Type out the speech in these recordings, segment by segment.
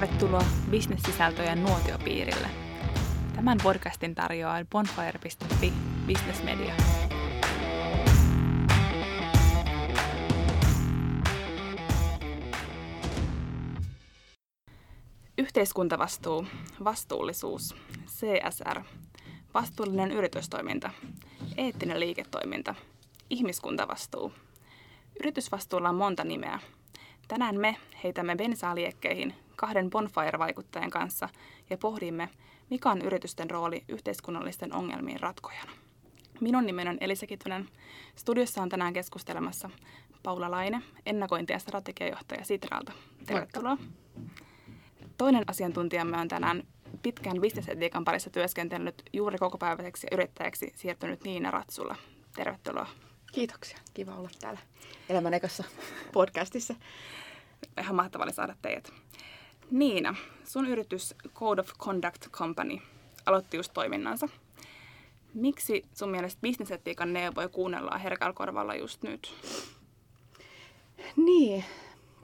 Tervetuloa bisnessisältöjen nuotiopiirille. Tämän podcastin tarjoaa bonfire.fi Media. Yhteiskuntavastuu, vastuullisuus, CSR, vastuullinen yritystoiminta, eettinen liiketoiminta, ihmiskuntavastuu. Yritysvastuulla on monta nimeä. Tänään me heitämme bensaa liekkeihin kahden Bonfire-vaikuttajan kanssa ja pohdimme, mikä on yritysten rooli yhteiskunnallisten ongelmien ratkojana. Minun nimeni on Elisa Kitunen. Studiossa on tänään keskustelemassa Paula Laine, ennakointi- ja strategiajohtaja Sitralta. Tervetuloa. Moikka. Toinen asiantuntijamme on tänään pitkään bisnesetiikan parissa työskennellyt juuri kokopäiväiseksi yrittäjäksi siirtynyt Niina Ratsula. Tervetuloa. Kiitoksia. Kiva olla täällä elämän ekassa podcastissa. Ihan mahtavaa saada teidät. Niina, sun yritys Code of Conduct Company aloitti just toiminnansa. Miksi sun mielestä bisnesetiikan neuvoja kuunnellaan herkällä korvalla just nyt? Niin,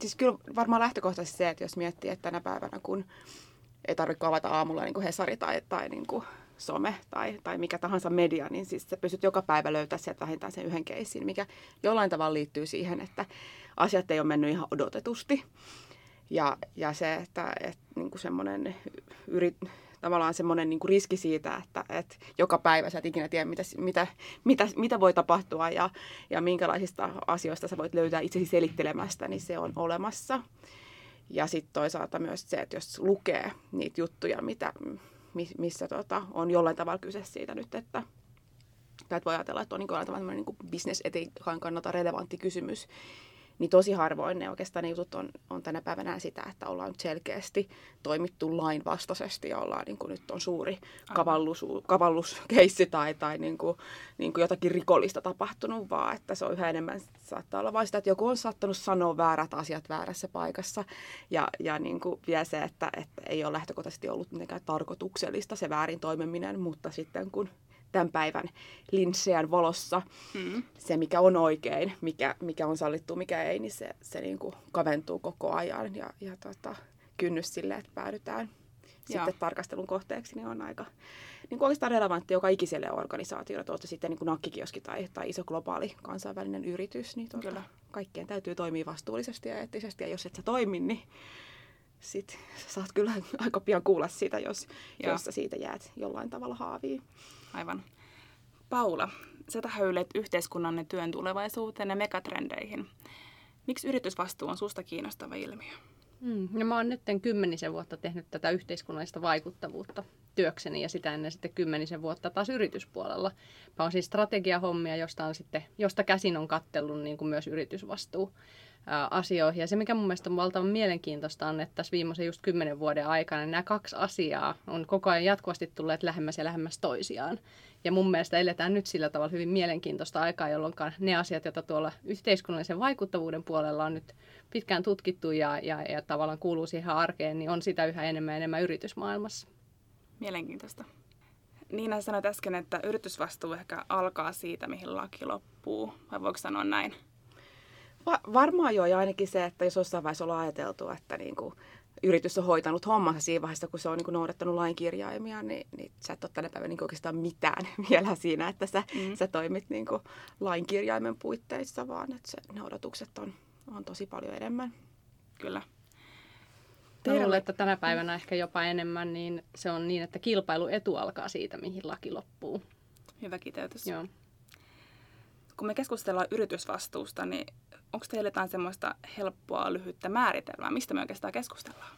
siis kyllä varmaan lähtökohtaisesti se, että jos miettii, että tänä päivänä kun ei tarvitse avata aamulla niin kuin Hesari tai, tai niin kuin some tai, tai mikä tahansa media, niin siis sä pystyt joka päivä löytämään sieltä vähintään sen yhden keissin, mikä jollain tavalla liittyy siihen, että asiat ei ole mennyt ihan odotetusti. Ja, ja se, että, että niin kuin semmoinen yrit, tavallaan semmoinen niin kuin riski siitä, että, että joka päivä sä et ikinä tiedä, mitä, mitä, mitä, mitä voi tapahtua ja, ja minkälaisista asioista sä voit löytää itsesi selittelemästä, niin se on olemassa. Ja sitten toisaalta myös se, että jos lukee niitä juttuja, mitä, missä tota, on jollain tavalla kyse siitä nyt, että tai voi ajatella, että on niin jollain tavalla niin bisnesetiikan kannalta relevantti kysymys, niin tosi harvoin ne oikeastaan ne jutut on, on tänä päivänä sitä, että ollaan nyt selkeästi toimittu lain vastaisesti ja ollaan, niin kuin nyt on suuri kavallus, kavalluskeissi tai, tai niin kuin, niin kuin jotakin rikollista tapahtunut, vaan että se on yhä enemmän, saattaa olla vain sitä, että joku on saattanut sanoa väärät asiat väärässä paikassa ja, ja niin kuin vielä se, että, että ei ole lähtökohtaisesti ollut mitenkään tarkoituksellista se väärin toimiminen, mutta sitten kun tämän päivän linsseän valossa mm. se, mikä on oikein, mikä, mikä on sallittu, mikä ei, niin se, se niin kuin kaventuu koko ajan ja, ja tota, kynnys sille, että päädytään sitten tarkastelun kohteeksi, niin on aika niin kuin oikeastaan relevantti joka ikiselle organisaatiolle, tuossa sitten niin kuin nakkikioski tai, tai iso globaali kansainvälinen yritys, niin tuota, Kyllä. kaikkien täytyy toimia vastuullisesti ja eettisesti, ja jos et sä toimi, niin sit sä saat kyllä aika pian kuulla siitä, jos, jos sä siitä jäät jollain tavalla haaviin. Aivan. Paula, sä tähöilet yhteiskunnan ja työn tulevaisuuteen ja megatrendeihin. Miksi yritysvastuu on susta kiinnostava ilmiö? Mm, no mä oon nyt kymmenisen vuotta tehnyt tätä yhteiskunnallista vaikuttavuutta työkseni ja sitä ennen sitten kymmenisen vuotta taas yrityspuolella. Mä oon siis strategiahommia, josta, on sitten, josta käsin on kattellut niin kuin myös yritysvastuu asioihin. Ja se, mikä mun mielestä on valtavan mielenkiintoista, on, että tässä viimeisen just kymmenen vuoden aikana niin nämä kaksi asiaa on koko ajan jatkuvasti tulleet lähemmäs ja lähemmäs toisiaan. Ja mun mielestä eletään nyt sillä tavalla hyvin mielenkiintoista aikaa, jolloin ne asiat, joita tuolla yhteiskunnallisen vaikuttavuuden puolella on nyt pitkään tutkittu ja, ja, ja tavallaan kuuluu siihen arkeen, niin on sitä yhä enemmän ja enemmän yritysmaailmassa. Mielenkiintoista. Niina sanoit äsken, että yritysvastuu ehkä alkaa siitä, mihin laki loppuu. Vai voiko sanoa näin? Va- varmaan joo, ja ainakin se, että jos jossain vaiheessa ollaan ajateltu, että niin kuin yritys on hoitanut hommansa siinä vaiheessa, kun se on niin kuin noudattanut lain kirjaimia, niin, niin sä et ole tänä päivänä niin oikeastaan mitään vielä siinä, että sä, mm. sä toimit niin kuin lain kirjaimen puitteissa, vaan että se, ne odotukset on, on tosi paljon enemmän. Kyllä. Mä luulen, että tänä päivänä ehkä jopa enemmän, niin se on niin, että kilpailuetu alkaa siitä, mihin laki loppuu. Hyvä kiteytys. Joo. Kun me keskustellaan yritysvastuusta, niin onko teillä jotain semmoista helppoa, lyhyttä määritelmää, mistä me oikeastaan keskustellaan?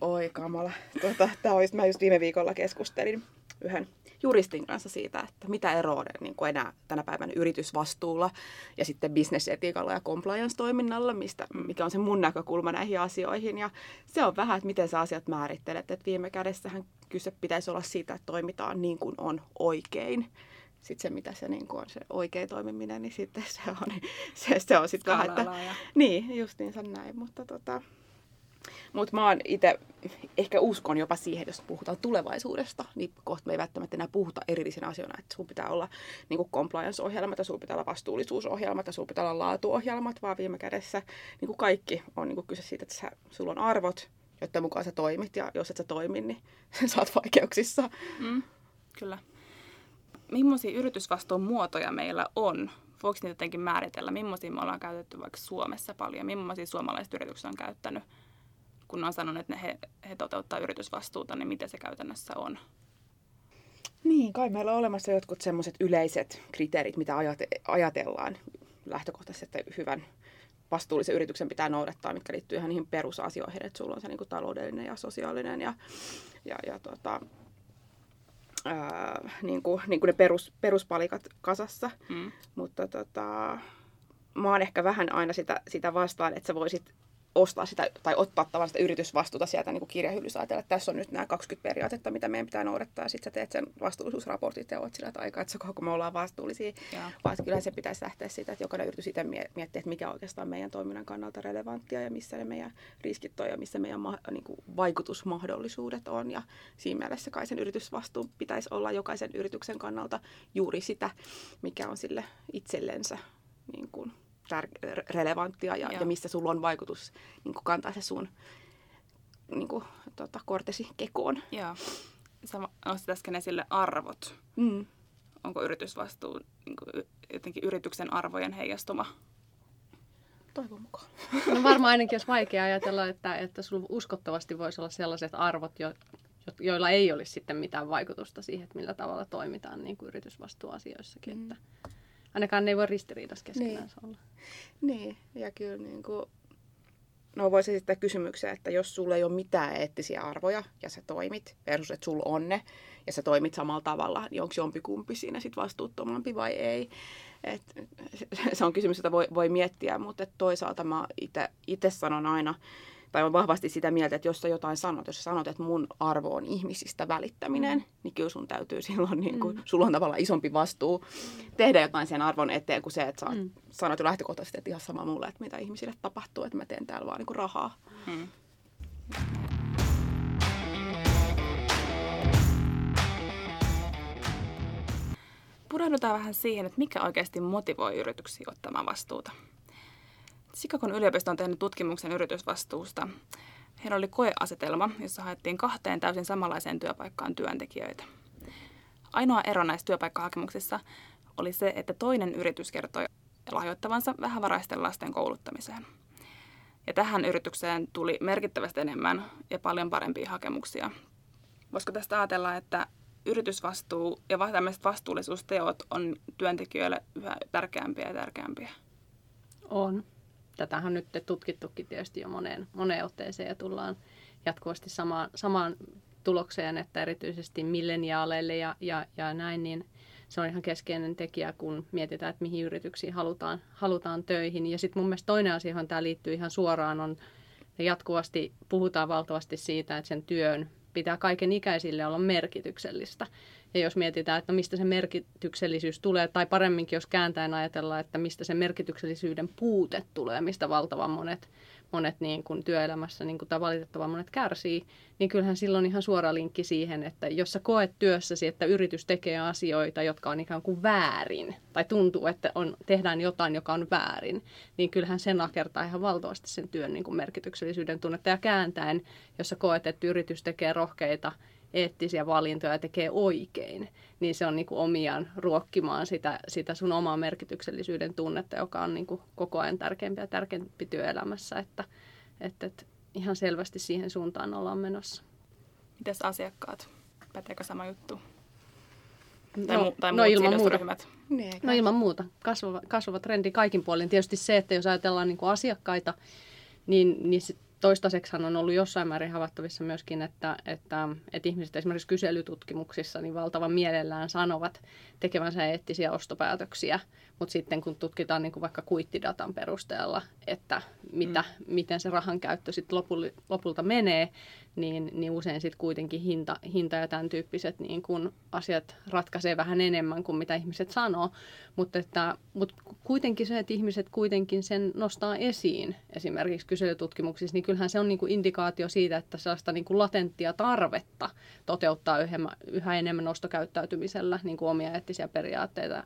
Oi kamala. Tuota, tämä olisi, mä just viime viikolla keskustelin yhden juristin kanssa siitä, että mitä eroa on niin kuin enää tänä päivänä yritysvastuulla ja sitten bisnesetiikalla ja compliance-toiminnalla, mistä, mikä on se mun näkökulma näihin asioihin. Ja se on vähän, että miten sä asiat määrittelet. Että viime kädessähän kyse pitäisi olla siitä, että toimitaan niin kuin on oikein sitten se, mitä se niin on se oikea toimiminen, niin sitten se on, se, se on sitten vähän, että... Ja... Niin, justiinsa näin, mutta tota... Mutta mä oon itse, ehkä uskon jopa siihen, jos puhutaan tulevaisuudesta, niin kohta me ei välttämättä enää puhuta erillisinä asioina, että sun pitää olla niin compliance-ohjelmat, ja sun pitää olla vastuullisuusohjelmat, ja sun pitää olla laatuohjelmat, vaan viime kädessä niin kuin kaikki on niin kuin kyse siitä, että sä, sulla on arvot, jotta mukaan sä toimit, ja jos et sä toimi, niin sä oot vaikeuksissa. Mm, kyllä. Millaisia yritysvastuun muotoja meillä on? Voiko niitä jotenkin määritellä? Millaisia me ollaan käytetty vaikka Suomessa paljon? Millaisia suomalaiset yritykset on käyttänyt? Kun on sanonut, että ne he, he toteuttaa yritysvastuuta, niin mitä se käytännössä on? Niin, kai meillä on olemassa jotkut semmoiset yleiset kriteerit, mitä ajate- ajatellaan lähtökohtaisesti, että hyvän vastuullisen yrityksen pitää noudattaa, mitkä liittyy ihan niihin perusasioihin, että sulla on se niin kuin taloudellinen ja sosiaalinen ja, ja, ja tota, ää, niin kuin, niin kuin ne perus, peruspalikat kasassa. Mm. Mutta tota, mä oon ehkä vähän aina sitä, sitä vastaan, että sä voisit ostaa sitä tai ottaa tavallaan sitä yritysvastuuta sieltä niin kirjahyllyssä ajatella, että tässä on nyt nämä 20 periaatetta, mitä meidän pitää noudattaa. Sitten sä teet sen vastuullisuusraportit ja oot sillä, että aika, että kun me ollaan vastuullisia. Ja. Vaan kyllä se pitäisi lähteä siitä, että jokainen yritys itse miettii, että mikä oikeastaan meidän toiminnan kannalta relevanttia ja missä ne meidän riskit on ja missä meidän niin kuin, vaikutusmahdollisuudet on. Ja siinä mielessä kai sen yritysvastuun pitäisi olla jokaisen yrityksen kannalta juuri sitä, mikä on sille itsellensä niin kuin, tär- relevanttia ja, ja missä sulla on vaikutus niin kantaa se sun niin kuin, tota, kortesi kekoon. Joo. Sä nostit äsken esille arvot. Mm. Onko yritysvastuu niin kuin, jotenkin yrityksen arvojen heijastuma? Toivon mukaan. No varmaan ainakin olisi vaikea ajatella, että, että sulla uskottavasti voisi olla sellaiset arvot, jo, joilla ei olisi sitten mitään vaikutusta siihen, että millä tavalla toimitaan niin kuin yritysvastuuasioissakin. Mm. Että ainakaan ne ei voi ristiriidassa keskenään niin. olla. Niin, ja kyllä niin kuin, no voisi esittää kysymyksen, että jos sulla ei ole mitään eettisiä arvoja ja sä toimit versus, että sulla on ne ja sä toimit samalla tavalla, niin onko jompikumpi siinä sitten vastuuttomampi vai ei? Et, se on kysymys, jota voi, voi miettiä, mutta toisaalta mä itse sanon aina, tai on vahvasti sitä mieltä, että jos sä jotain sanot, jos sä sanot, että mun arvo on ihmisistä välittäminen, mm. niin kyllä sun täytyy silloin, niin kuin, mm. sulla on tavallaan isompi vastuu tehdä jotain sen arvon eteen kuin se, että sä mm. sanot jo lähtökohtaisesti, että ihan sama mulle, että mitä ihmisille tapahtuu, että mä teen täällä vaan niin kuin rahaa. Mm. Pureudutaan vähän siihen, että mikä oikeasti motivoi yrityksiä ottamaan vastuuta. Chicagon yliopisto on tehnyt tutkimuksen yritysvastuusta. Heillä oli koeasetelma, jossa haettiin kahteen täysin samanlaiseen työpaikkaan työntekijöitä. Ainoa ero näissä työpaikkahakemuksissa oli se, että toinen yritys kertoi lahjoittavansa vähävaraisten lasten kouluttamiseen. Ja tähän yritykseen tuli merkittävästi enemmän ja paljon parempia hakemuksia. Voisiko tästä ajatella, että yritysvastuu ja tämmöiset vastuullisuusteot on työntekijöille yhä tärkeämpiä ja tärkeämpiä? On tätähän on nyt tutkittukin tietysti jo moneen, moneen otteeseen ja tullaan jatkuvasti samaan, samaan tulokseen, että erityisesti milleniaaleille ja, ja, ja näin, niin se on ihan keskeinen tekijä, kun mietitään, että mihin yrityksiin halutaan, halutaan töihin. Ja sitten mun mielestä toinen asia, johon tämä liittyy ihan suoraan, on jatkuvasti puhutaan valtavasti siitä, että sen työn pitää kaiken ikäisille olla merkityksellistä. Ja jos mietitään, että no mistä se merkityksellisyys tulee, tai paremminkin jos kääntäen ajatellaan, että mistä se merkityksellisyyden puute tulee, mistä valtavan monet, monet niin kuin työelämässä niin kuin, tai valitettavan monet kärsii, niin kyllähän silloin ihan suora linkki siihen, että jos sä koet työssäsi, että yritys tekee asioita, jotka on ikään kuin väärin, tai tuntuu, että on, tehdään jotain, joka on väärin, niin kyllähän se nakertaa ihan valtavasti sen työn niin kuin merkityksellisyyden tunnetta. Ja kääntäen, jos sä koet, että yritys tekee rohkeita eettisiä valintoja tekee oikein, niin se on niin kuin omiaan ruokkimaan sitä, sitä sun omaa merkityksellisyyden tunnetta, joka on niin kuin koko ajan tärkeämpi ja tärkeämpi työelämässä, että, että, että ihan selvästi siihen suuntaan ollaan menossa. Mites asiakkaat? Päteekö sama juttu? Tai, no, mu- tai no ilman muuta. Niin, no ilman muuta. Kasvava, kasvava trendi kaikin puolin. Tietysti se, että jos ajatellaan niin kuin asiakkaita, niin, niin toistaiseksi on ollut jossain määrin havaittavissa myöskin, että, että, että ihmiset esimerkiksi kyselytutkimuksissa niin valtavan mielellään sanovat tekevänsä eettisiä ostopäätöksiä, mutta sitten kun tutkitaan niin kuin vaikka kuittidatan perusteella, että mitä, mm. miten se rahan käyttö sitten lopulta menee, niin, niin usein sitten kuitenkin hinta, hinta ja tämän tyyppiset niin kun asiat ratkaisee vähän enemmän kuin mitä ihmiset sanoo. Mutta, että, mutta kuitenkin se, että ihmiset kuitenkin sen nostaa esiin esimerkiksi kyselytutkimuksissa, niin kyllähän se on niin kuin indikaatio siitä, että sellaista niin kuin latenttia tarvetta toteuttaa yhä, yhä enemmän ostokäyttäytymisellä niin kuin omia eettisiä periaatteita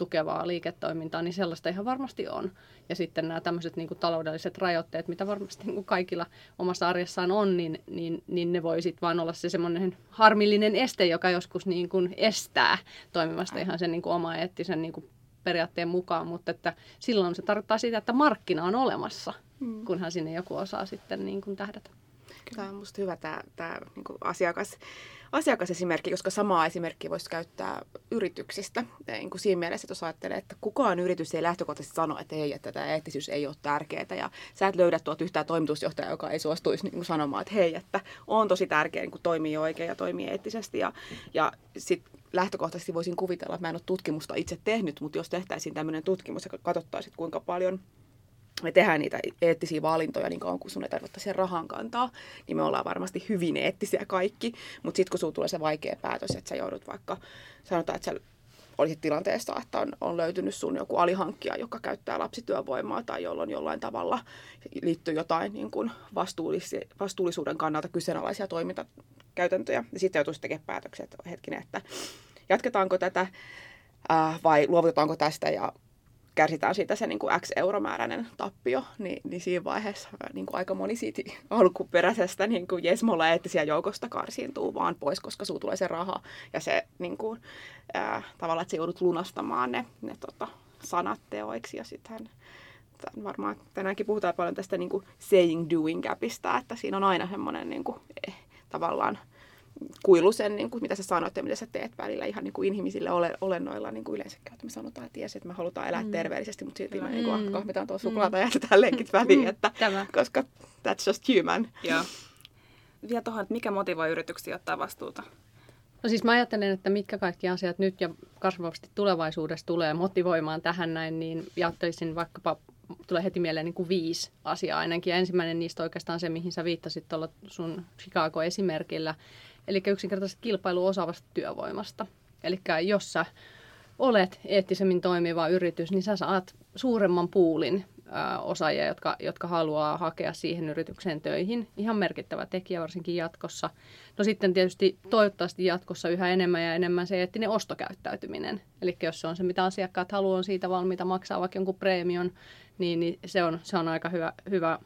tukevaa liiketoimintaa, niin sellaista ihan varmasti on. Ja sitten nämä tämmöiset niin kuin taloudelliset rajoitteet, mitä varmasti niin kuin kaikilla omassa arjessaan on, niin, niin, niin ne voi sitten vaan olla se semmoinen harmillinen este, joka joskus niin kuin estää toimimasta ihan sen niin kuin oma eettisen niin kuin periaatteen mukaan, mutta että silloin se tarkoittaa sitä, että markkina on olemassa, mm. kunhan sinne joku osaa sitten niin kuin tähdätä. Tämä on minusta hyvä tämä, tämä niin kuin asiakas, asiakasesimerkki, koska samaa esimerkkiä voisi käyttää yrityksistä. Niin kuin siinä mielessä, että jos ajattelee, että kukaan yritys ei lähtökohtaisesti sano, että ei, että tämä eettisyys ei ole tärkeää. Ja sä et löydä tuolta yhtään toimitusjohtajaa, joka ei suostuisi niin kuin sanomaan, että hei, että on tosi tärkeää niin toimii oikein ja toimii eettisesti. Ja, ja sitten lähtökohtaisesti voisin kuvitella, että mä en ole tutkimusta itse tehnyt, mutta jos tehtäisiin tämmöinen tutkimus ja katsottaisiin, kuinka paljon me tehdään niitä eettisiä valintoja niin kauan kuin sun ei tarvitse sen rahan kantaa, niin me ollaan varmasti hyvin eettisiä kaikki. Mutta sitten kun sulla tulee se vaikea päätös, että sä joudut vaikka, sanotaan, että sä olisit tilanteessa, että on, on löytynyt sun joku alihankkija, joka käyttää lapsityövoimaa tai jolloin jollain tavalla liittyy jotain niin kuin vastuullis- vastuullisuuden kannalta kyseenalaisia toimintakäytäntöjä. Ja sitten joutuisi tekemään päätöksiä, että hetkinen, että jatketaanko tätä äh, vai luovutetaanko tästä ja kärsitään siitä se niin kuin X euromääräinen tappio, niin, niin siinä vaiheessa niin kuin aika moni siitä alkuperäisestä niin kuin me eettisiä joukosta karsiintuu vaan pois, koska sulla tulee se raha ja se niin kuin, ää, tavallaan, että sä joudut lunastamaan ne, ne tota, sanat teoiksi ja sitten varmaan tänäänkin puhutaan paljon tästä niin kuin saying doing gapista, että siinä on aina semmoinen niin kuin, eh, tavallaan kuilu sen, niin kuin, mitä sä sanoit ja mitä sä teet välillä ihan niin kuin inhimillisillä ole, olennoilla niin kuin yleensäkin. Että me sanotaan, että, ties, että me halutaan elää mm. terveellisesti, mutta silti me mm. niin kuin, kahvitaan tuossa suklaata mm. ja jätetään lenkit väliin, mm. että, koska that's just human. Joo. Vielä tuohon, että mikä motivoi yrityksiä ottaa vastuuta? No siis mä ajattelen, että mitkä kaikki asiat nyt ja kasvavasti tulevaisuudessa tulee motivoimaan tähän näin, niin ajattelisin vaikkapa tulee heti mieleen niin kuin viisi asiaa ainakin. Ja ensimmäinen niistä oikeastaan se, mihin sä viittasit tuolla sun Chicago-esimerkillä. Eli yksinkertaisesti kilpailu osaavasta työvoimasta. Eli jos sä olet eettisemmin toimiva yritys, niin sä saat suuremman puulin osaajia, jotka, jotka haluaa hakea siihen yritykseen töihin. Ihan merkittävä tekijä varsinkin jatkossa. No sitten tietysti toivottavasti jatkossa yhä enemmän ja enemmän se eettinen ostokäyttäytyminen. Eli jos se on se, mitä asiakkaat haluaa, on siitä valmiita maksaa vaikka jonkun preemion, niin, niin se, on, se on aika hyvä, hyvä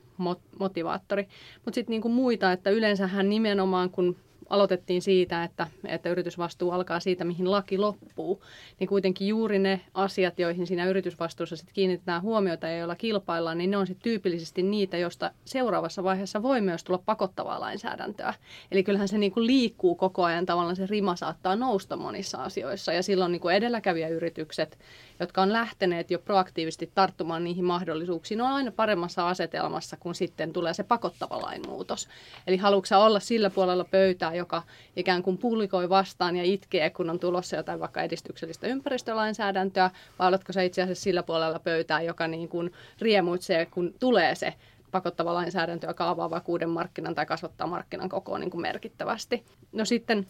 motivaattori. Mutta sitten niinku muita, että yleensähän nimenomaan kun aloitettiin siitä, että, että yritysvastuu alkaa siitä, mihin laki loppuu, niin kuitenkin juuri ne asiat, joihin siinä yritysvastuussa sitten kiinnitetään huomiota ja joilla kilpaillaan, niin ne on sitten tyypillisesti niitä, joista seuraavassa vaiheessa voi myös tulla pakottavaa lainsäädäntöä. Eli kyllähän se niin kuin liikkuu koko ajan, tavallaan se rima saattaa nousta monissa asioissa ja silloin niin kuin edelläkävijäyritykset, jotka on lähteneet jo proaktiivisesti tarttumaan niihin mahdollisuuksiin, on aina paremmassa asetelmassa, kun sitten tulee se pakottava lainmuutos. Eli haluatko olla sillä puolella pöytää, joka ikään kuin pulikoi vastaan ja itkee, kun on tulossa jotain vaikka edistyksellistä ympäristölainsäädäntöä, vai oletko se itse asiassa sillä puolella pöytää, joka niin kuin riemuitsee, kun tulee se pakottava lainsäädäntö, joka avaa vakuuden markkinan tai kasvattaa markkinan kokoa niin kuin merkittävästi. No sitten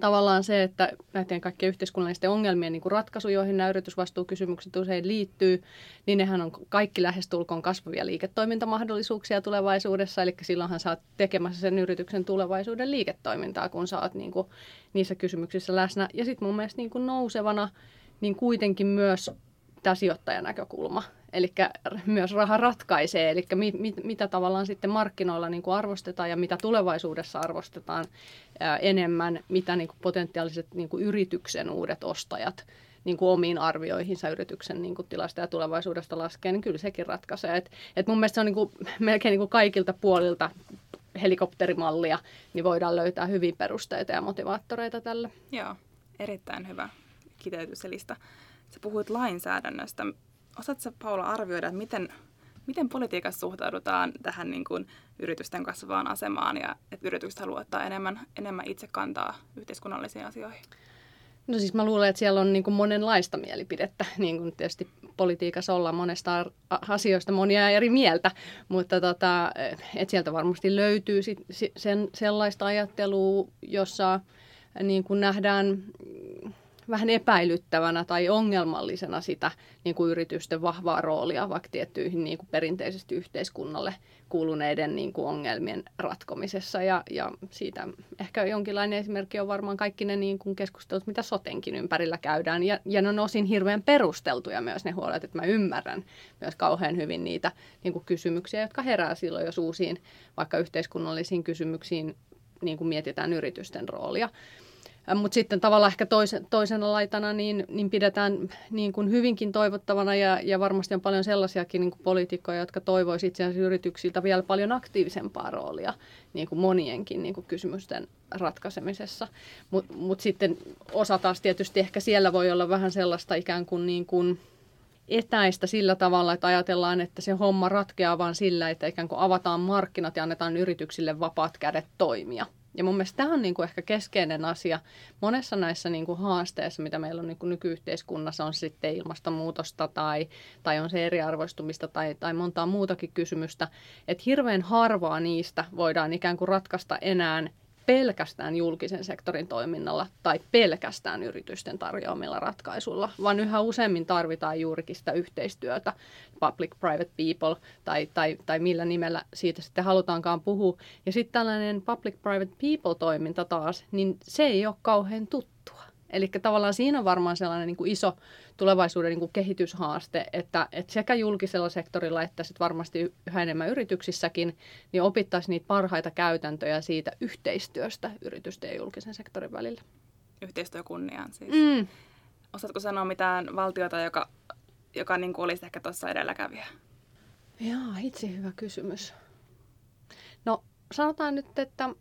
tavallaan se, että näiden kaikkien yhteiskunnallisten ongelmien niin kuin ratkaisu, joihin nämä yritysvastuukysymykset usein liittyy, niin nehän on kaikki lähestulkoon kasvavia liiketoimintamahdollisuuksia tulevaisuudessa. Eli silloinhan oot tekemässä sen yrityksen tulevaisuuden liiketoimintaa, kun oot niin kuin, niissä kysymyksissä läsnä. Ja sitten mun mielestä niin kuin nousevana, niin kuitenkin myös tämä sijoittajan näkökulma. Eli myös raha ratkaisee, eli mi, mi, mitä tavallaan sitten markkinoilla niin kuin arvostetaan ja mitä tulevaisuudessa arvostetaan ää, enemmän, mitä niin kuin potentiaaliset niin kuin yrityksen uudet ostajat niin kuin omiin arvioihinsa yrityksen niin kuin tilasta ja tulevaisuudesta laskee, niin kyllä sekin ratkaisee. Et, et mun mielestä se on niin kuin, melkein niin kuin kaikilta puolilta helikopterimallia, niin voidaan löytää hyvin perusteita ja motivaattoreita tälle. Joo, erittäin hyvä kiteytyselista. Sä puhuit lainsäädännöstä. Osaatko Paula arvioida, että miten, miten politiikassa suhtaudutaan tähän niin kuin yritysten kasvavaan asemaan ja että yritykset haluavat ottaa enemmän, enemmän itse kantaa yhteiskunnallisiin asioihin? No siis mä luulen, että siellä on niin kuin monenlaista mielipidettä, niin kuin tietysti politiikassa ollaan monesta asioista monia eri mieltä, mutta tota, et sieltä varmasti löytyy sit sen, sellaista ajattelua, jossa niin kuin nähdään vähän epäilyttävänä tai ongelmallisena sitä niin kuin yritysten vahvaa roolia vaikka tiettyihin niin kuin perinteisesti yhteiskunnalle kuuluneiden niin kuin ongelmien ratkomisessa. Ja, ja siitä ehkä jonkinlainen esimerkki on varmaan kaikki ne niin kuin keskustelut, mitä sotenkin ympärillä käydään. Ja, ja ne on osin hirveän perusteltuja myös ne huolet, että mä ymmärrän myös kauhean hyvin niitä niin kuin kysymyksiä, jotka herää silloin, jos uusiin vaikka yhteiskunnallisiin kysymyksiin niin kuin mietitään yritysten roolia. Mutta sitten tavallaan ehkä toisen, toisena laitana niin, niin pidetään niin kuin hyvinkin toivottavana ja, ja varmasti on paljon sellaisiakin niin kuin poliitikkoja, jotka toivoisivat asiassa yrityksiltä vielä paljon aktiivisempaa roolia niin kuin monienkin niin kuin kysymysten ratkaisemisessa. Mutta mut sitten osa taas tietysti ehkä siellä voi olla vähän sellaista ikään kuin, niin kuin etäistä sillä tavalla, että ajatellaan, että se homma ratkeaa vain sillä, että ikään kuin avataan markkinat ja annetaan yrityksille vapaat kädet toimia – ja mun mielestä tämä on niin kuin ehkä keskeinen asia monessa näissä niin kuin haasteissa, mitä meillä on niin kuin nykyyhteiskunnassa, on sitten ilmastonmuutosta tai, tai on se eriarvoistumista tai, tai montaa muutakin kysymystä, että hirveän harvaa niistä voidaan ikään kuin ratkaista enää pelkästään julkisen sektorin toiminnalla tai pelkästään yritysten tarjoamilla ratkaisuilla, vaan yhä useammin tarvitaan juurikin sitä yhteistyötä, public-private people tai, tai, tai millä nimellä siitä sitten halutaankaan puhua. Ja sitten tällainen public-private people-toiminta taas, niin se ei ole kauhean tuttua. Eli tavallaan siinä on varmaan sellainen niin kuin iso tulevaisuuden niin kuin kehityshaaste, että, että sekä julkisella sektorilla että sit varmasti yhä enemmän yrityksissäkin, niin opittaisiin niitä parhaita käytäntöjä siitä yhteistyöstä yritysten ja julkisen sektorin välillä. Yhteistyö kunniaan siis. Mm. Osaatko sanoa mitään valtiota, joka, joka niin kuin olisi ehkä tuossa edelläkävijä? Joo, itse hyvä kysymys. No sanotaan nyt, että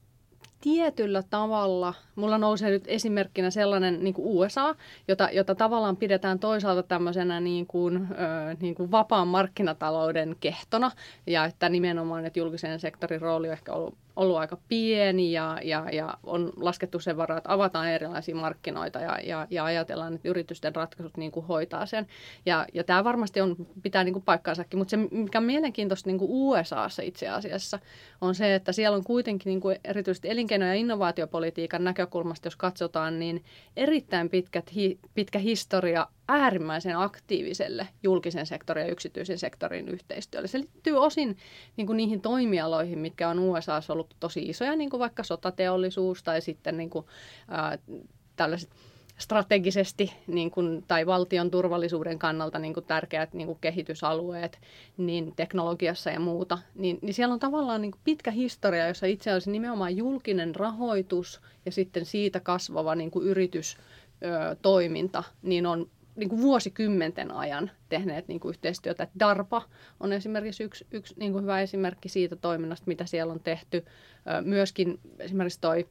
tietyllä tavalla, mulla nousee nyt esimerkkinä sellainen niin kuin USA, jota, jota tavallaan pidetään toisaalta tämmöisenä niin kuin, ö, niin kuin vapaan markkinatalouden kehtona, ja että nimenomaan että julkisen sektorin rooli on ehkä ollut ollut aika pieni ja, ja, ja on laskettu sen varaa, että avataan erilaisia markkinoita ja, ja, ja ajatellaan, että yritysten ratkaisut niin kuin hoitaa sen. Ja, ja tämä varmasti on, pitää niin kuin paikkaansakin, mutta se mikä on mielenkiintoista niin kuin USAssa itse asiassa on se, että siellä on kuitenkin niin kuin erityisesti elinkeino- ja innovaatiopolitiikan näkökulmasta, jos katsotaan, niin erittäin pitkät, hi, pitkä historia äärimmäisen aktiiviselle julkisen sektorin ja yksityisen sektorin yhteistyölle. Se liittyy osin niin kuin niihin toimialoihin, mitkä on USA ollut tosi isoja, niin kuin vaikka sotateollisuus tai sitten niin kuin, ää, tällaiset strategisesti niin kuin, tai valtion turvallisuuden kannalta niin kuin tärkeät niin kuin kehitysalueet niin teknologiassa ja muuta, niin, niin siellä on tavallaan niin kuin pitkä historia, jossa itse asiassa nimenomaan julkinen rahoitus ja sitten siitä kasvava niin kuin yritystoiminta, niin on niin kuin vuosikymmenten ajan tehneet niin kuin yhteistyötä. DARPA on esimerkiksi yksi, yksi niin kuin hyvä esimerkki siitä toiminnasta, mitä siellä on tehty. Myöskin esimerkiksi toi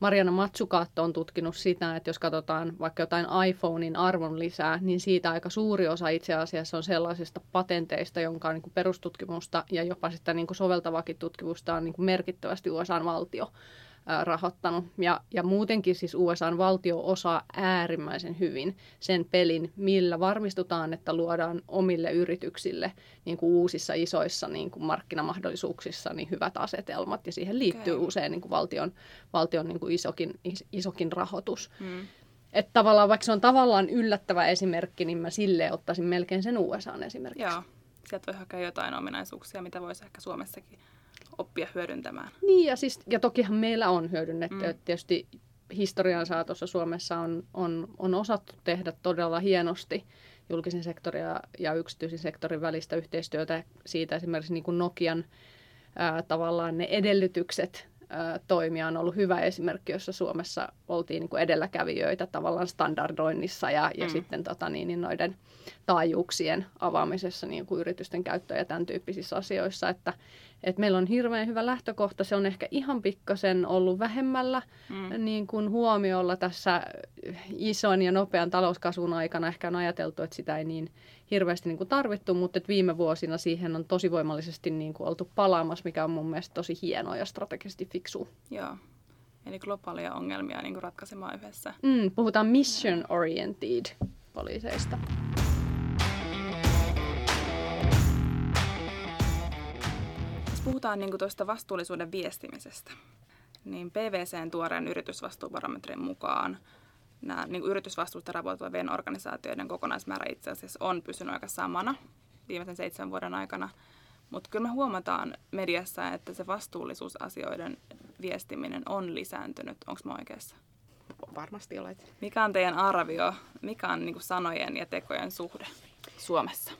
Mariana Matsukaatto on tutkinut sitä, että jos katsotaan vaikka jotain iPhonein arvon lisää, niin siitä aika suuri osa itse asiassa on sellaisista patenteista, jonka on niin kuin perustutkimusta ja jopa sitä niin kuin soveltavakin tutkimusta on niin kuin merkittävästi USA-valtio rahoittanut. Ja, ja muutenkin siis USAn valtio osaa äärimmäisen hyvin sen pelin, millä varmistutaan, että luodaan omille yrityksille niin kuin uusissa isoissa niin kuin markkinamahdollisuuksissa niin hyvät asetelmat. Ja siihen liittyy okay. usein niin kuin valtion, valtion niin kuin isokin, isokin rahoitus. Hmm. Että tavallaan, vaikka se on tavallaan yllättävä esimerkki, niin mä sille ottaisin melkein sen USAn esimerkiksi. Joo, sieltä voi hakea jotain ominaisuuksia, mitä voisi ehkä Suomessakin oppia hyödyntämään. Niin, ja, siis, ja tokihan meillä on hyödynnetty. Mm. Että tietysti historian saatossa Suomessa on, on, on osattu tehdä todella hienosti julkisen sektorin ja, ja yksityisen sektorin välistä yhteistyötä. Siitä esimerkiksi niin kuin Nokian ää, tavallaan ne edellytykset ää, toimia on ollut hyvä esimerkki, jossa Suomessa oltiin niin kuin edelläkävijöitä tavallaan standardoinnissa ja, ja mm. sitten tota, niin, niin noiden taajuuksien avaamisessa niin kuin yritysten käyttöön ja tämän tyyppisissä asioissa. Että, et meillä on hirveän hyvä lähtökohta. Se on ehkä ihan pikkasen ollut vähemmällä mm. niin kuin huomiolla tässä ison ja nopean talouskasvun aikana. Ehkä on ajateltu, että sitä ei niin hirveästi niin kuin tarvittu, mutta että viime vuosina siihen on tosi voimallisesti niin kuin oltu palaamassa, mikä on mun mielestä tosi hienoa ja strategisesti fiksu. Joo. Eli globaalia ongelmia niin kuin ratkaisemaan yhdessä. Mm, puhutaan mission oriented poliiseista. puhutaan niin tuosta vastuullisuuden viestimisestä, niin PVCn tuoreen yritysvastuubarometrin mukaan nämä niin yritysvastuusta raportoivien organisaatioiden kokonaismäärä itse asiassa on pysynyt aika samana viimeisen seitsemän vuoden aikana. Mutta kyllä me huomataan mediassa, että se vastuullisuusasioiden viestiminen on lisääntynyt. Onko mä oikeassa? Varmasti olet. Mikä on teidän arvio? Mikä on niin sanojen ja tekojen suhde Suomessa?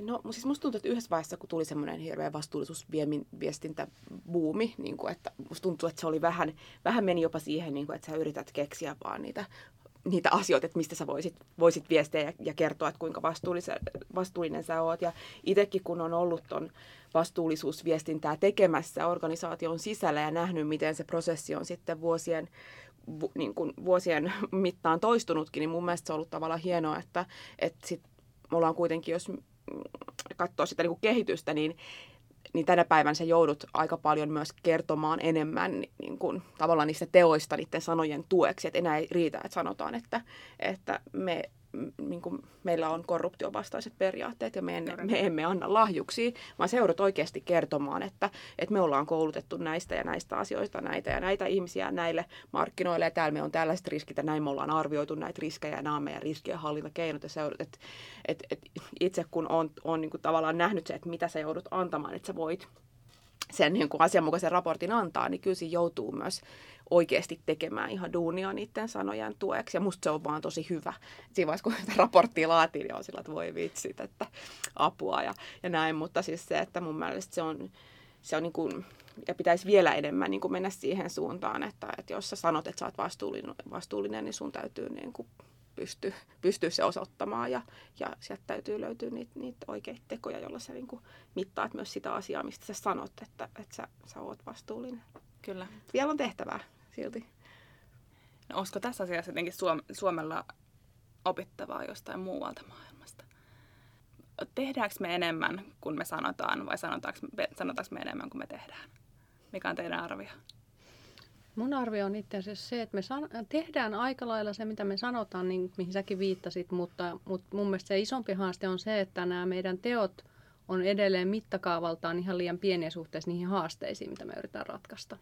No siis musta tuntuu, että yhdessä vaiheessa, kun tuli semmoinen hirveä vastuullisuusviestintäbuumi, niin kuin, että musta tuntuu, että se oli vähän, vähän meni jopa siihen, niin kuin, että sä yrität keksiä vaan niitä, niitä asioita, että mistä sä voisit, voisit viestiä ja, ja kertoa, että kuinka vastuullinen sä oot. Ja itsekin, kun on ollut ton vastuullisuusviestintää tekemässä organisaation sisällä ja nähnyt, miten se prosessi on sitten vuosien, vu, niin kuin vuosien mittaan toistunutkin, niin mun mielestä se on ollut tavallaan hienoa, että, että sit me ollaan kuitenkin, jos katsoo sitä niin kuin kehitystä, niin, niin tänä päivänä sä joudut aika paljon myös kertomaan enemmän niin kuin, tavallaan niistä teoista niiden sanojen tueksi. Että enää ei riitä, että sanotaan, että, että me niin kuin meillä on korruption vastaiset periaatteet ja me, en, me emme anna lahjuksia, vaan seudut oikeasti kertomaan, että, että me ollaan koulutettu näistä ja näistä asioista näitä ja näitä ihmisiä näille markkinoille. Ja täällä me on tällaiset riskit ja näin me ollaan arvioitu näitä riskejä ja nämä on meidän riskien hallintakeinot ja seudut, että, että, että itse kun on, on niin kuin tavallaan nähnyt se, että mitä sä joudut antamaan, että sä voit sen niin kuin asianmukaisen raportin antaa, niin kyllä siinä joutuu myös oikeasti tekemään ihan duunia niiden sanojen tueksi. Ja musta se on vaan tosi hyvä. Siinä vaiheessa, kun raporttia laatii, niin on sillä, että voi vitsit, että apua ja, ja näin. Mutta siis se, että mun mielestä se on, se on niin kuin, ja pitäisi vielä enemmän niin kuin mennä siihen suuntaan, että, että jos sä sanot, että sä oot vastuullinen, vastuullinen niin sun täytyy niin kuin pysty, pystyä se osoittamaan ja, ja sieltä täytyy löytyä niitä, niitä oikeita tekoja, joilla sä niin kuin mittaat myös sitä asiaa, mistä sä sanot, että, että sä, sä oot vastuullinen. Kyllä. Vielä on tehtävää silti. No, olisiko tässä asiassa jotenkin Suom- Suomella opittavaa jostain muualta maailmasta? Tehdäänkö me enemmän kuin me sanotaan vai sanotaanko, sanotaanko me enemmän kuin me tehdään? Mikä on teidän arvio? Mun arvio on itse asiassa se, että me san- tehdään aika lailla se, mitä me sanotaan, niin mihin säkin viittasit, mutta, mutta mun mielestä se isompi haaste on se, että nämä meidän teot on edelleen mittakaavaltaan ihan liian pieniä suhteessa niihin haasteisiin, mitä me yritetään ratkaista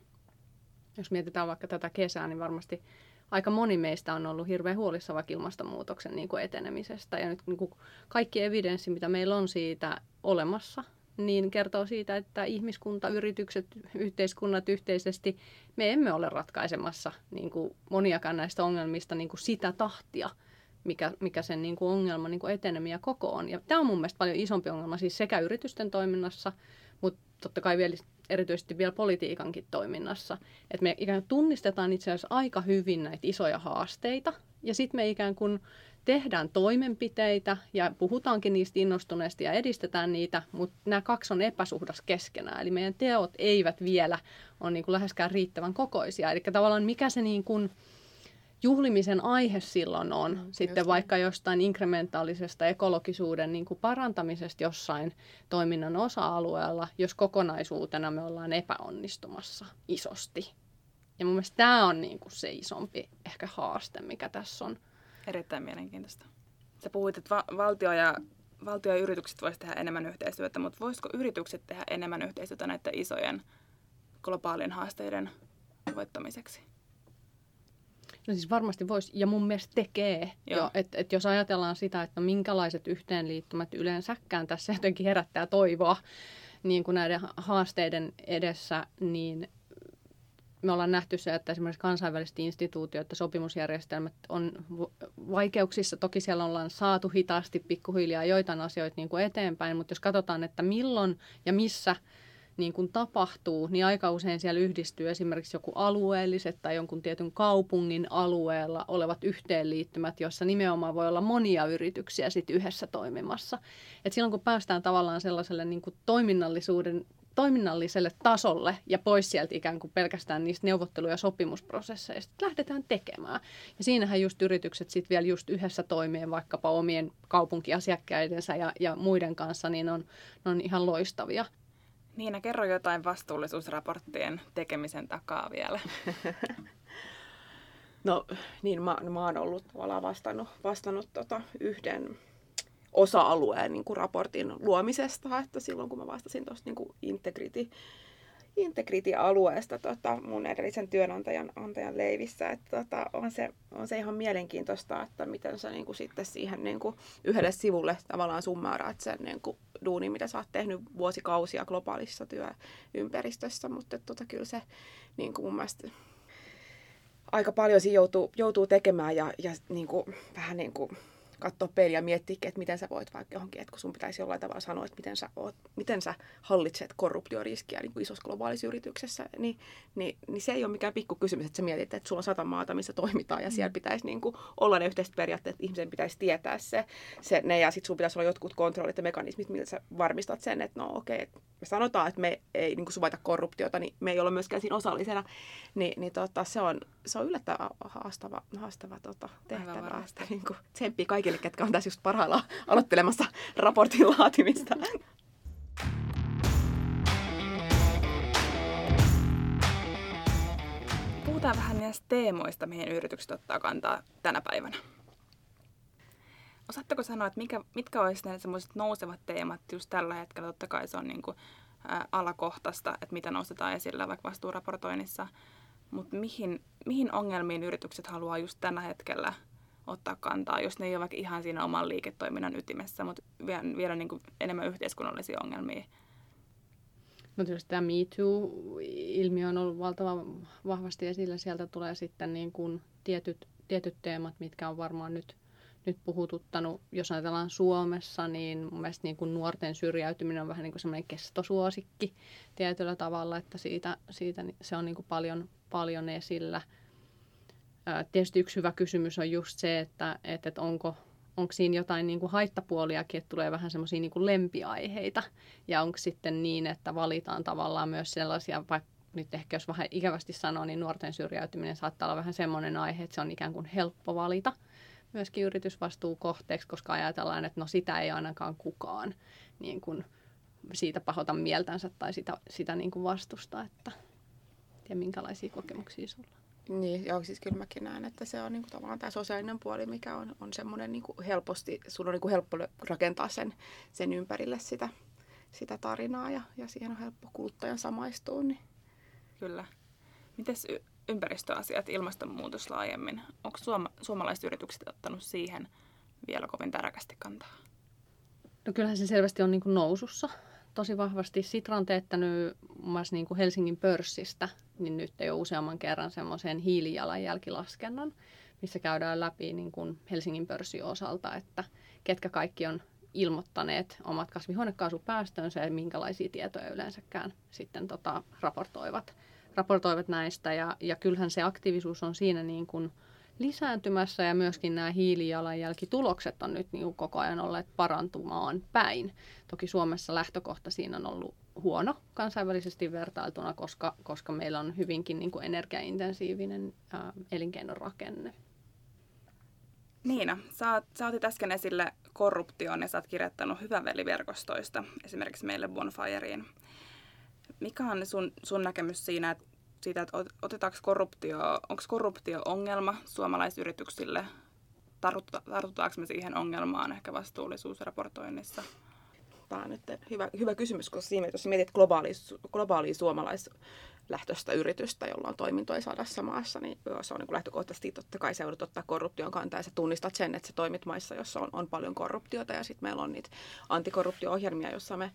jos mietitään vaikka tätä kesää, niin varmasti aika moni meistä on ollut hirveän huolissa vaikka ilmastonmuutoksen niin kuin etenemisestä. Ja nyt niin kuin kaikki evidenssi, mitä meillä on siitä olemassa, niin kertoo siitä, että ihmiskunta, yritykset, yhteiskunnat yhteisesti, me emme ole ratkaisemassa niin kuin moniakaan näistä ongelmista niin kuin sitä tahtia, mikä, mikä sen niin kuin ongelman niin kuin etenemiä koko on. Ja tämä on mun mielestä paljon isompi ongelma siis sekä yritysten toiminnassa, mutta totta kai vielä erityisesti vielä politiikankin toiminnassa. Että me ikään kuin tunnistetaan itse asiassa aika hyvin näitä isoja haasteita ja sitten me ikään kuin tehdään toimenpiteitä ja puhutaankin niistä innostuneesti ja edistetään niitä, mutta nämä kaksi on epäsuhdas keskenään. Eli meidän teot eivät vielä ole niin kuin läheskään riittävän kokoisia. Eli tavallaan mikä se niin kuin, juhlimisen aihe silloin on. Mm, Sitten vaikka niin. jostain inkrementaalisesta ekologisuuden niin kuin parantamisesta jossain toiminnan osa-alueella, jos kokonaisuutena me ollaan epäonnistumassa isosti. Ja mun mielestä tämä on niin kuin se isompi ehkä haaste, mikä tässä on. Erittäin mielenkiintoista. Sä puhuit, että va- valtio ja valtio ja yritykset voisivat tehdä enemmän yhteistyötä, mutta voisiko yritykset tehdä enemmän yhteistyötä näiden isojen globaalien haasteiden voittamiseksi? No siis varmasti voisi, ja mun mielestä tekee. Jo, et, et jos ajatellaan sitä, että minkälaiset yhteenliittymät yleensäkään tässä jotenkin herättää toivoa niin kuin näiden haasteiden edessä, niin me ollaan nähty se, että esimerkiksi kansainväliset instituutiot ja sopimusjärjestelmät on vaikeuksissa. Toki siellä ollaan saatu hitaasti pikkuhiljaa joitain asioita niin kuin eteenpäin, mutta jos katsotaan, että milloin ja missä – niin kuin tapahtuu, niin aika usein siellä yhdistyy esimerkiksi joku alueelliset tai jonkun tietyn kaupungin alueella olevat yhteenliittymät, joissa nimenomaan voi olla monia yrityksiä sit yhdessä toimimassa. Et silloin kun päästään tavallaan sellaiselle niin kuin toiminnallisuuden toiminnalliselle tasolle ja pois sieltä ikään kuin pelkästään niistä neuvottelu- ja sopimusprosesseista lähdetään tekemään. Ja siinähän just yritykset sitten vielä just yhdessä toimien vaikkapa omien kaupunkiasiakkaidensa ja, ja muiden kanssa, niin on, on ihan loistavia. Niina, kerro jotain vastuullisuusraporttien tekemisen takaa vielä. No niin, mä, mä oon ollut tavallaan vastannut, vastannut tota yhden osa-alueen niin kuin raportin luomisesta, että silloin kun mä vastasin tuosta niin integrity, Integrity-alueesta tota, mun edellisen työnantajan antajan leivissä. Että, tota, on, se, on se ihan mielenkiintoista, että miten sä niin kuin, sitten siihen niin kuin, yhdelle sivulle tavallaan summaarat sen niin kuin, duuni, mitä sä oot tehnyt vuosikausia globaalissa työympäristössä. Mutta tota, kyllä se niin kuin mun mielestä aika paljon siinä joutuu, joutuu tekemään ja, ja niin kuin, vähän niin kuin katsoa peiliä ja miettiä, että miten sä voit vaikka johonkin, että kun sun pitäisi jollain tavalla sanoa, että miten sä, oot, miten sä hallitset korruptioriskiä niin kuin isossa globaalissa yrityksessä, niin, niin, niin, se ei ole mikään pikku kysymys, että sä mietit, että sulla on sata maata, missä toimitaan ja siellä mm. pitäisi niin kuin, olla ne yhteiset periaatteet, että ihmisen pitäisi tietää se, se ne ja sitten sun pitäisi olla jotkut kontrollit ja mekanismit, millä sä varmistat sen, että no okei, okay, me sanotaan, että me ei niin kuin suvaita korruptiota, niin me ei olla myöskään siinä osallisena, Ni, niin tota, se, on, se on yllättävän haastava, haastava tota, tehtävä. Että, niin kuin, tsemppii kaikille, ketkä on tässä just parhaillaan aloittelemassa raportin laatimista. Puhutaan vähän näistä teemoista, mihin yritykset ottaa kantaa tänä päivänä. Osaatteko sanoa, että mikä, mitkä olisivat ne semmoiset nousevat teemat just tällä hetkellä? Totta kai se on niin kuin, ä, alakohtaista, että mitä nostetaan esille vaikka vastuuraportoinnissa. Mutta mihin, mihin ongelmiin yritykset haluaa just tällä hetkellä ottaa kantaa, jos ne ei ole vaikka ihan siinä oman liiketoiminnan ytimessä, mutta vielä, vielä niin kuin enemmän yhteiskunnallisia ongelmia? No tietysti tämä Me Too-ilmiö on ollut valtavan vahvasti esillä. Sieltä tulee sitten niin kuin tietyt, tietyt teemat, mitkä on varmaan nyt – nyt puhututtanut, jos ajatellaan Suomessa, niin mun mielestä niin kuin nuorten syrjäytyminen on vähän niin kuin semmoinen kestosuosikki tietyllä tavalla, että siitä, siitä se on niin kuin paljon, paljon esillä. Tietysti yksi hyvä kysymys on just se, että, että, onko, onko siinä jotain niin kuin haittapuoliakin, että tulee vähän semmoisia niin lempiaiheita, ja onko sitten niin, että valitaan tavallaan myös sellaisia, vaikka nyt ehkä jos vähän ikävästi sanoo, niin nuorten syrjäytyminen saattaa olla vähän semmoinen aihe, että se on ikään kuin helppo valita – myöskin yritysvastuukohteeksi, koska ajatellaan, että no sitä ei ainakaan kukaan niin kuin siitä pahota mieltänsä tai sitä, sitä niin kuin vastusta, että tiedä minkälaisia kokemuksia sulla niin, joo, siis kyllä mäkin näen, että se on niin kuin, tavallaan tämä sosiaalinen puoli, mikä on, on semmoinen niin kuin helposti, sun on niin kuin helppo rakentaa sen, sen ympärille sitä, sitä tarinaa ja, ja siihen on helppo kuluttajan samaistua. Niin. Kyllä. Mites ympäristöasiat, ilmastonmuutos laajemmin. Onko suoma, suomalaiset yritykset ottanut siihen vielä kovin tärkeästi kantaa? No kyllähän se selvästi on niin kuin nousussa tosi vahvasti. Sitra on teettänyt muun niin kuin Helsingin pörssistä, niin nyt jo useamman kerran semmoisen hiilijalanjälkilaskennan, missä käydään läpi niin kuin Helsingin pörssin osalta, että ketkä kaikki on ilmoittaneet omat kasvihuonekaasupäästönsä ja minkälaisia tietoja yleensäkään sitten tota, raportoivat raportoivat näistä ja, ja kyllähän se aktiivisuus on siinä niin kuin lisääntymässä ja myöskin nämä hiilijalanjälkitulokset on nyt niin koko ajan olleet parantumaan päin. Toki Suomessa lähtökohta siinä on ollut huono kansainvälisesti vertailtuna, koska, koska meillä on hyvinkin niin kuin energiaintensiivinen ää, elinkeinorakenne. Niina, sä, sä otit äsken esille korruption ja sä oot kirjoittanut veliverkostoista esimerkiksi meille Bonfireen mikä on sun, sun näkemys siinä, että siitä, että otetaanko korruptio, onko korruptio ongelma suomalaisyrityksille? Tartutaanko me siihen ongelmaan ehkä vastuullisuusraportoinnissa? Tämä on nyt hyvä, hyvä kysymys, koska siinä, jos mietit globaalia, globaalia suomalaislähtöistä yritystä, jolla on toimintoja sadassa maassa, niin se on niin lähtökohtaisesti totta kai se joudut ottaa korruption kantaa ja sä tunnistat sen, että sä toimit maissa, jossa on, on paljon korruptiota ja sitten meillä on niitä antikorruptio-ohjelmia, joissa me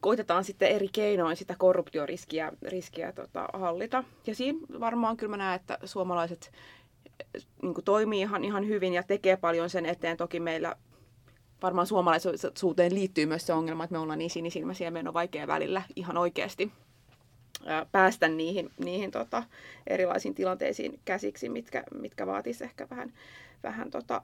koitetaan sitten eri keinoin sitä korruptioriskiä riskiä, tota, hallita. Ja siinä varmaan kyllä mä näen, että suomalaiset eh, niin toimii ihan, ihan hyvin ja tekee paljon sen eteen. Toki meillä varmaan suomalaisuuteen liittyy myös se ongelma, että me ollaan niin sinisilmäisiä ja meidän on vaikea välillä ihan oikeasti päästä niihin, niihin tota, erilaisiin tilanteisiin käsiksi, mitkä, mitkä vaatisi ehkä vähän, vähän tota,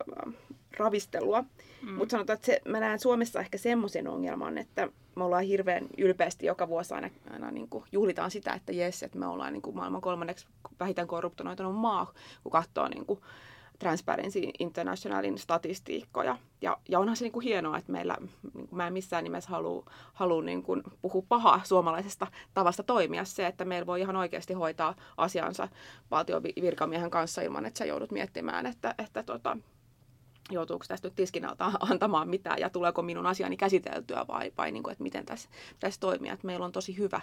ravistelua. Mm. Mutta sanotaan, että se, mä näen Suomessa ehkä semmoisen ongelman, että me ollaan hirveän ylpeästi joka vuosi aina, aina niin kuin juhlitaan sitä, että jes, että me ollaan niin kuin maailman kolmanneksi vähiten korruptoitunut maa, kun katsoo niin kuin Transparency Internationalin statistiikkoja. Ja, ja onhan se niin kuin hienoa, että meillä, niin kuin mä en missään nimessä halua, halua niin kuin puhua pahaa suomalaisesta tavasta toimia se, että meillä voi ihan oikeasti hoitaa asiansa valtion virkamiehen kanssa ilman, että sä joudut miettimään, että, että tota, joutuuko tästä nyt antamaan mitään ja tuleeko minun asiani käsiteltyä vai, vai niin kuin, että miten tässä, tässä toimia. Että meillä on tosi hyvä,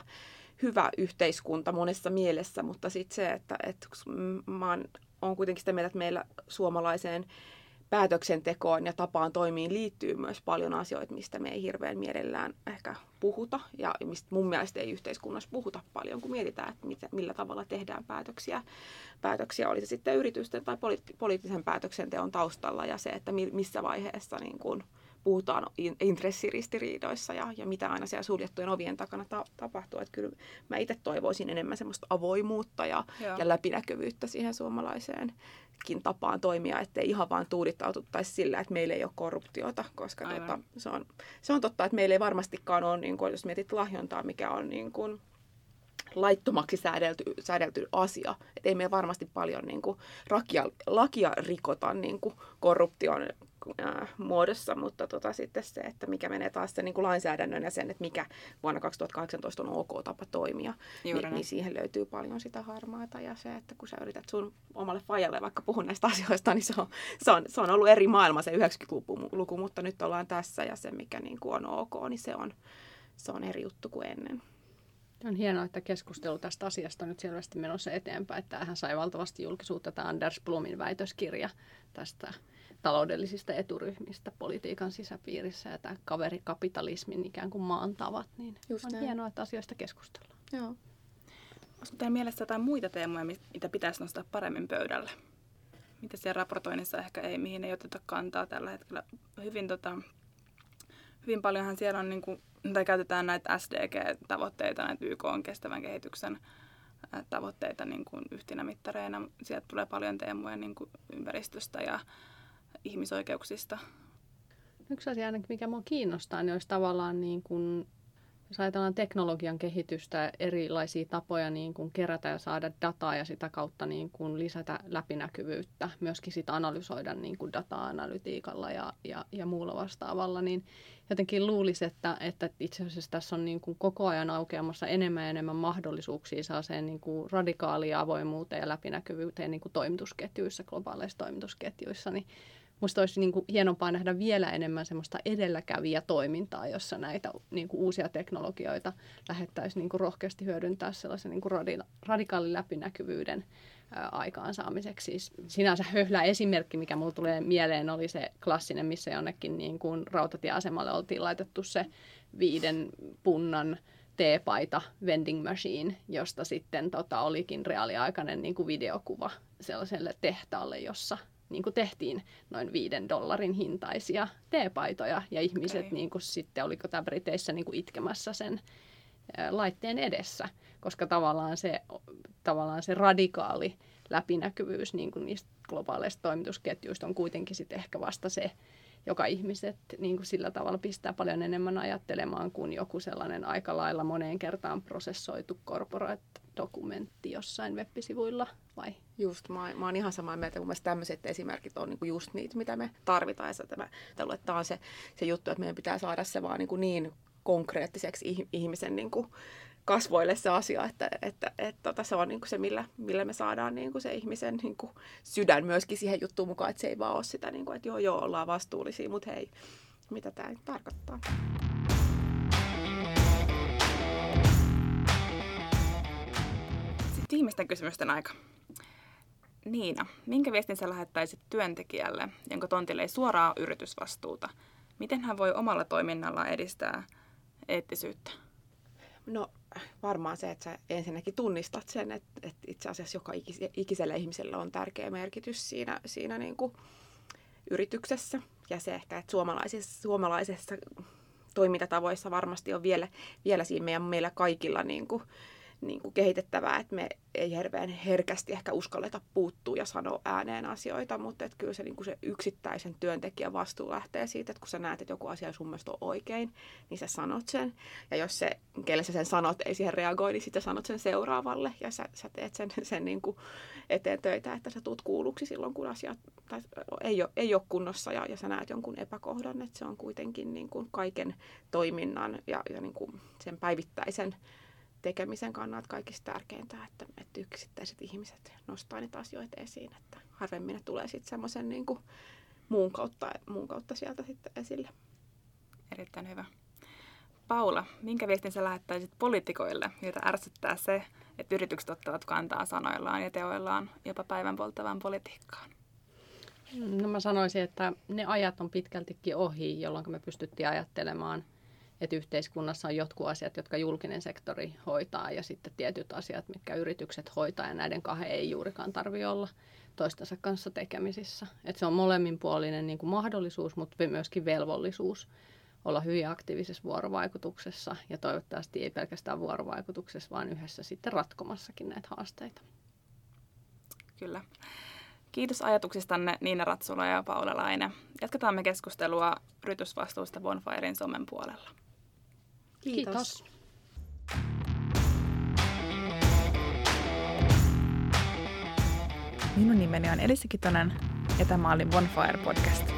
hyvä yhteiskunta monessa mielessä, mutta sitten se, että, että mä oon, on kuitenkin sitä mieltä, että meillä suomalaiseen päätöksentekoon ja tapaan toimiin liittyy myös paljon asioita, mistä me ei hirveän mielellään ehkä puhuta ja mistä mun mielestä ei yhteiskunnassa puhuta paljon, kun mietitään, että mitä, millä tavalla tehdään päätöksiä. Päätöksiä oli se sitten yritysten tai poliitt- poliittisen päätöksenteon taustalla ja se, että missä vaiheessa niin kuin, puhutaan intressiristiriidoissa ja, ja mitä aina siellä suljettujen ovien takana ta- tapahtuu. Että kyllä mä itse toivoisin enemmän semmoista avoimuutta ja, ja läpinäkyvyyttä siihen suomalaiseenkin tapaan toimia, ettei ihan vaan tuudittaututtaisi sillä, että meillä ei ole korruptiota, koska tota, se, on, se on totta, että meillä ei varmastikaan ole, niin kuin, jos mietit lahjontaa, mikä on niin kuin, laittomaksi säädelty, säädelty asia. Et ei meillä varmasti paljon niin kuin, lakia, lakia rikota niin kuin, korruption ää, muodossa, mutta tota, sitten se, että mikä menee taas sen niin kuin lainsäädännön ja sen, että mikä vuonna 2018 on ok tapa toimia, niin, niin siihen löytyy paljon sitä harmaata ja se, että kun sä yrität sun omalle fajalle vaikka puhua näistä asioista, niin se on, se on, se on ollut eri maailma se 90-luku, mutta nyt ollaan tässä ja se, mikä niin kuin on ok, niin se on, se on eri juttu kuin ennen. On hienoa, että keskustelu tästä asiasta on nyt selvästi menossa eteenpäin. Tämähän sai valtavasti julkisuutta tämä Anders Blumin väitöskirja tästä taloudellisista eturyhmistä politiikan sisäpiirissä ja tämä kaverikapitalismin ikään kuin maan tavat, niin Just on näin. hienoa, että asioista keskustellaan. Joo. Olisiko teidän mielestä jotain muita teemoja, mitä pitäisi nostaa paremmin pöydälle? Mitä siellä raportoinnissa ehkä ei, mihin ei oteta kantaa tällä hetkellä? Hyvin, tota, hyvin paljonhan siellä on, niin kuin, tai käytetään näitä SDG-tavoitteita, näitä YK on kestävän kehityksen tavoitteita niin kuin yhtenä mittareina. Sieltä tulee paljon teemoja niin kuin ympäristöstä ja ihmisoikeuksista. Yksi asia ainakin, mikä minua kiinnostaa, niin olisi tavallaan niin kuin, jos ajatellaan teknologian kehitystä, erilaisia tapoja niin kuin kerätä ja saada dataa ja sitä kautta niin kuin lisätä läpinäkyvyyttä, myöskin sitä analysoida niin kuin data-analytiikalla ja, ja, ja muulla vastaavalla, niin jotenkin luulisi, että, että itse asiassa tässä on niin kuin koko ajan aukeamassa enemmän ja enemmän mahdollisuuksia saaseen niin kuin radikaalia avoimuuteen ja läpinäkyvyyteen niin kuin toimitusketjuissa, globaaleissa toimitusketjuissa, niin Musta olisi niin kuin hienompaa nähdä vielä enemmän semmoista edelläkävijä toimintaa, jossa näitä niin kuin uusia teknologioita lähettäisiin niin kuin rohkeasti hyödyntää sellaisen niin kuin radikaalin läpinäkyvyyden aikaansaamiseksi. Siis sinänsä höhlä esimerkki, mikä mulle tulee mieleen, oli se klassinen, missä jonnekin niin kuin rautatieasemalle oltiin laitettu se viiden punnan teepaita vending machine, josta sitten tota, olikin reaaliaikainen niin kuin videokuva sellaiselle tehtaalle, jossa niin kuin tehtiin noin viiden dollarin hintaisia teepaitoja ja ihmiset okay. niin kuin sitten, oliko tämä Briteissä niin kuin itkemässä sen laitteen edessä, koska tavallaan se, tavallaan se radikaali läpinäkyvyys niin kuin niistä globaaleista toimitusketjuista on kuitenkin sitten ehkä vasta se, joka ihmiset niin kuin sillä tavalla pistää paljon enemmän ajattelemaan kuin joku sellainen aika lailla moneen kertaan prosessoitu corporate dokumentti jossain web-sivuilla vai? Just, mä, mä oon ihan samaa mieltä. Mun mielestä tämmöiset esimerkit on niinku just niitä, mitä me tarvitaan. Ja tämä, tämä on se, se juttu, että meidän pitää saada se vaan niinku niin konkreettiseksi ihmisen niinku kasvoille se asia, että, että, että, että tota, se on niinku se, millä, millä me saadaan niinku se ihmisen niinku sydän myöskin siihen juttuun mukaan, että se ei vaan ole sitä, niinku, että joo joo, ollaan vastuullisia, mutta hei, mitä tämä tarkoittaa. viimeisten kysymysten aika. Niina, minkä viestin sä lähettäisit työntekijälle, jonka tontille ei suoraa yritysvastuuta? Miten hän voi omalla toiminnallaan edistää eettisyyttä? No varmaan se, että sä ensinnäkin tunnistat sen, että, että itse asiassa joka ikiselle ihmiselle on tärkeä merkitys siinä, siinä niin kuin yrityksessä. Ja se ehkä, että suomalaisessa, suomalaisessa toimintatavoissa varmasti on vielä, vielä siinä meidän, meillä kaikilla niin kuin, niin kuin kehitettävää, että me ei hirveän herkästi ehkä uskalleta puuttua ja sanoa ääneen asioita, mutta että kyllä se, niin kuin se yksittäisen työntekijän vastuu lähtee siitä, että kun sä näet, että joku asia sun mielestä on oikein, niin sä sanot sen. Ja jos se, kelle sä sen sanot, ei siihen reagoi, niin sitten sanot sen seuraavalle ja sä, sä teet sen, sen niin kuin eteen töitä, että sä tuut kuulluksi silloin, kun asiat tai ei, ole, ei ole kunnossa ja, ja sä näet jonkun epäkohdan, että se on kuitenkin niin kuin kaiken toiminnan ja, ja niin kuin sen päivittäisen tekemisen kannalta kaikista tärkeintä, että, että yksittäiset ihmiset nostaa niitä asioita esiin, että harvemmin ne tulee sitten semmoisen niin muun, kautta, muun kautta sieltä sitten esille. Erittäin hyvä. Paula, minkä viestin sä lähettäisit poliitikoille, joita ärsyttää se, että yritykset ottavat kantaa sanoillaan ja teoillaan jopa päivän polttavaan politiikkaan? No mä sanoisin, että ne ajat on pitkältikin ohi, jolloin me pystyttiin ajattelemaan, että yhteiskunnassa on jotkut asiat, jotka julkinen sektori hoitaa ja sitten tietyt asiat, mitkä yritykset hoitaa ja näiden kahden ei juurikaan tarvitse olla toistensa kanssa tekemisissä. Että se on molemminpuolinen niin kuin mahdollisuus, mutta myöskin velvollisuus olla hyvin aktiivisessa vuorovaikutuksessa ja toivottavasti ei pelkästään vuorovaikutuksessa, vaan yhdessä sitten ratkomassakin näitä haasteita. Kyllä. Kiitos ajatuksistanne Niina Ratsula ja Paula Laine. Jatketaan me keskustelua yritysvastuusta Bonfirein somen puolella. Kiitos. Minun nimeni on Elisa Kitonen ja tämä oli Bonfire Podcast.